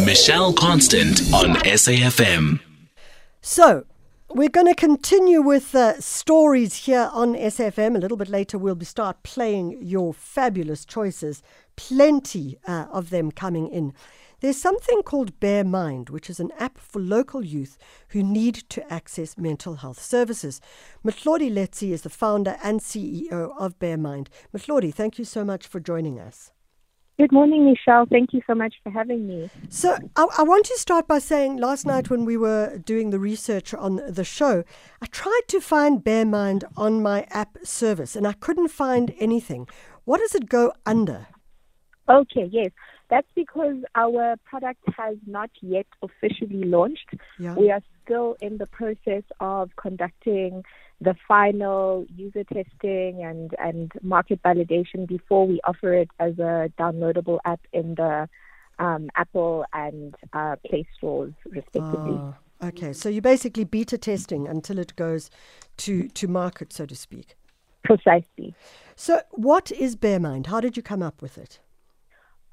Michelle Constant on SAFM. So, we're going to continue with uh, stories here on SFM. A little bit later, we'll start playing your fabulous choices. Plenty uh, of them coming in. There's something called Bare Mind, which is an app for local youth who need to access mental health services. Mahlodi Letsie is the founder and CEO of Bare Mind. Mahlodi, thank you so much for joining us. Good morning, Michelle. Thank you so much for having me. So, I, I, want to start by saying last night when we were doing the research on the show, I tried to find Bare Mind on my app service and I couldn't find anything. What does it go under? Okay, yes. That's because our product has not yet officially launched. Yeah. We are still in the process of conducting the final user testing and, and market validation before we offer it as a downloadable app in the um, Apple and uh, Play stores, respectively. Oh, okay, so you're basically beta testing until it goes to, to market, so to speak. Precisely. So, what is BareMind? How did you come up with it?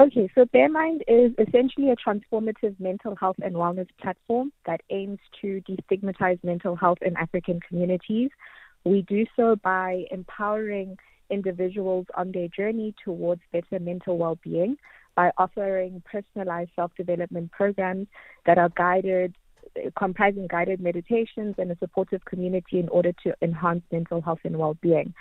Okay, so BareMind is essentially a transformative mental health and wellness platform that aims to destigmatize mental health in African communities. We do so by empowering individuals on their journey towards better mental well being by offering personalized self development programs that are guided, comprising guided meditations and a supportive community in order to enhance mental health and well being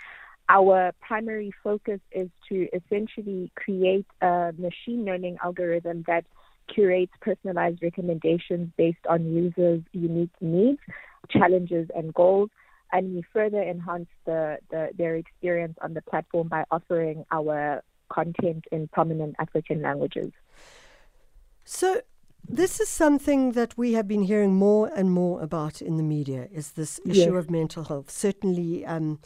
our primary focus is to essentially create a machine learning algorithm that curates personalized recommendations based on users' unique needs, challenges, and goals. And we further enhance the, the, their experience on the platform by offering our content in prominent African languages. So, this is something that we have been hearing more and more about in the media is this issue yes. of mental health. Certainly, um,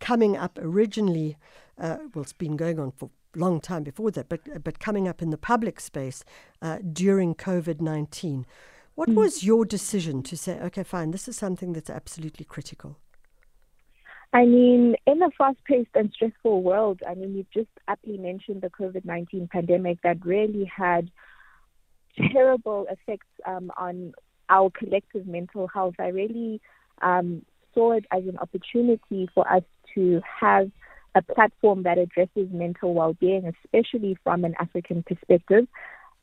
coming up originally, uh, well, it's been going on for a long time before that, but, but coming up in the public space uh, during COVID 19. What mm. was your decision to say, okay, fine, this is something that's absolutely critical? I mean, in a fast paced and stressful world, I mean, you've just aptly mentioned the COVID 19 pandemic that really had terrible effects um, on our collective mental health. I really um, saw it as an opportunity for us to have a platform that addresses mental well-being, especially from an African perspective,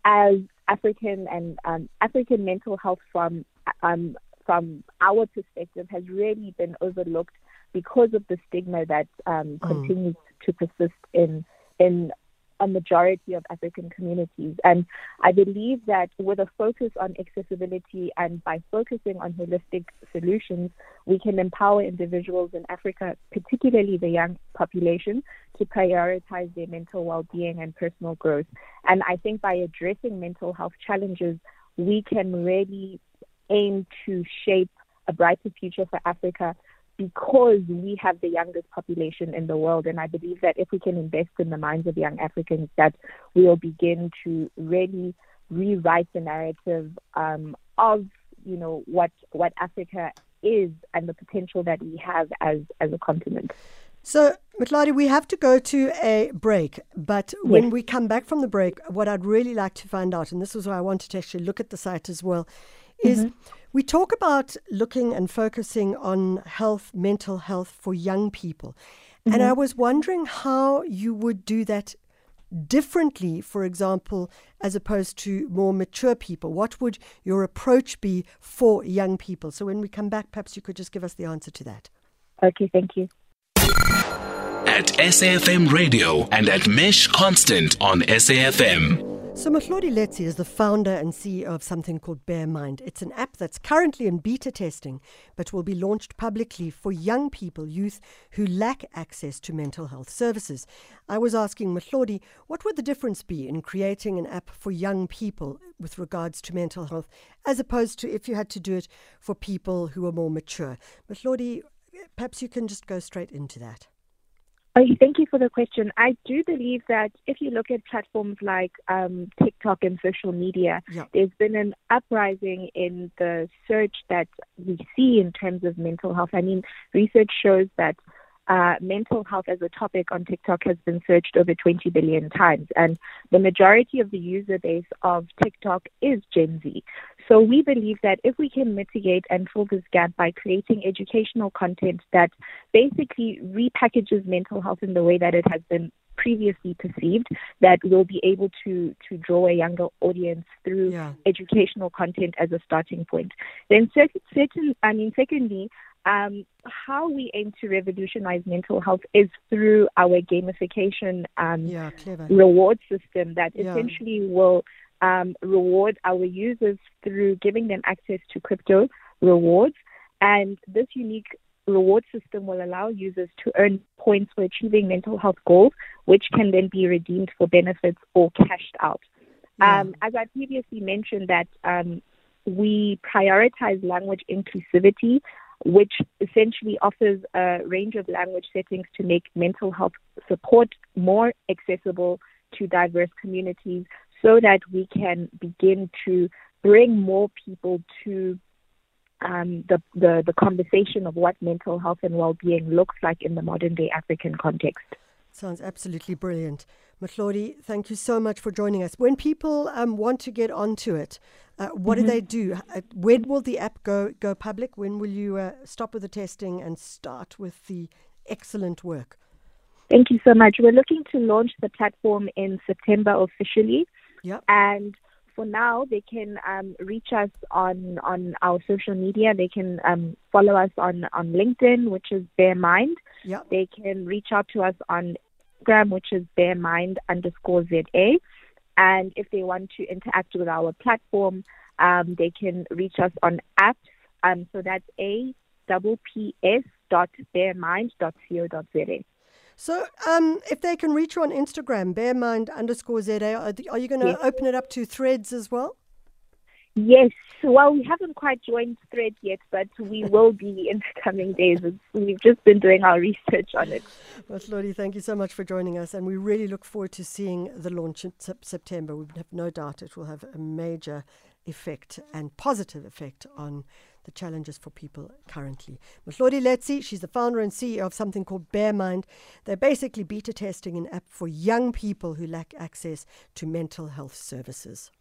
as African and um, African mental health from um, from our perspective has really been overlooked because of the stigma that um, mm. continues to persist in in a majority of African communities. And I believe that with a focus on accessibility and by focusing on holistic solutions, we can empower individuals in Africa, particularly the young population, to prioritize their mental well being and personal growth. And I think by addressing mental health challenges, we can really aim to shape a brighter future for Africa because we have the youngest population in the world. And I believe that if we can invest in the minds of young Africans, that we'll begin to really rewrite the narrative um, of you know what what Africa is and the potential that we have as as a continent. So, Mahlodi, we have to go to a break. But when we come back from the break, what I'd really like to find out, and this is why I wanted to actually look at the site as well, is mm-hmm. we talk about looking and focusing on health, mental health for young people. Mm-hmm. And I was wondering how you would do that differently, for example, as opposed to more mature people? What would your approach be for young people? So when we come back, perhaps you could just give us the answer to that. Okay, thank you. At SAFM Radio and at Mesh Constant on SAFM. So Mahlodi Letsie is the founder and CEO of something called Bare Mind. It's an app that's currently in beta testing, but will be launched publicly for young people, youth who lack access to mental health services. I was asking Mahlodi, what would the difference be in creating an app for young people with regards to mental health, as opposed to if you had to do it for people who are more mature? Mahlodi, perhaps you can just go straight into that. Oh, thank you for the question. I do believe that if you look at platforms like um, TikTok and social media, yeah. there's been an uprising in the search that we see in terms of mental health. I mean, research shows that uh, mental health as a topic on TikTok has been searched over 20 billion times, and the majority of the user base of TikTok is Gen Z. So we believe that if we can mitigate and fill this gap by creating educational content that basically repackages mental health in the way that it has been previously perceived, that we'll be able to to draw a younger audience through yeah. educational content as a starting point. Then, certain, I mean, secondly, um, how we aim to revolutionize mental health is through our gamification um, yeah, reward system that yeah. essentially will um, reward our users through giving them access to crypto rewards. And this unique reward system will allow users to earn points for achieving mental health goals, which can then be redeemed for benefits or cashed out. Yeah. Um, as I previously mentioned, that um, we prioritize language inclusivity which essentially offers a range of language settings to make mental health support more accessible to diverse communities so that we can begin to bring more people to um, the, the, the conversation of what mental health and well-being looks like in the modern day African context. Sounds absolutely brilliant. Mahlodi, thank you so much for joining us. When people um, want to get onto it, uh, what mm-hmm. do they do? Uh, when will the app go, go public? When will you uh, stop with the testing and start with the excellent work? Thank you so much. We're looking to launch the platform in September officially. Yep. And for now, they can um, reach us on, on our social media. They can um, follow us on, on LinkedIn, which is Bare Mind. Yep. They can reach out to us on Instagram, which is Bare Mind underscore ZA. And if they want to interact with our platform, um, they can reach us on apps. Um, so that's a double ps dot baremind dot co dot za. So, um, if they can reach you on Instagram, baremind underscore za, are, you going to yes. open it up to threads as well? Yes. Well, we haven't quite joined Threads yet, but we will be in the coming days. We've just been doing our research on it. Well, Lodi, thank you so much for joining us, and we really look forward to seeing the launch in September. We have no doubt it will have a major effect and positive effect on the challenges for people currently. Mahlodi Letsie, she's the founder and CEO of something called BareMind. They're basically beta testing an app for young people who lack access to mental health services.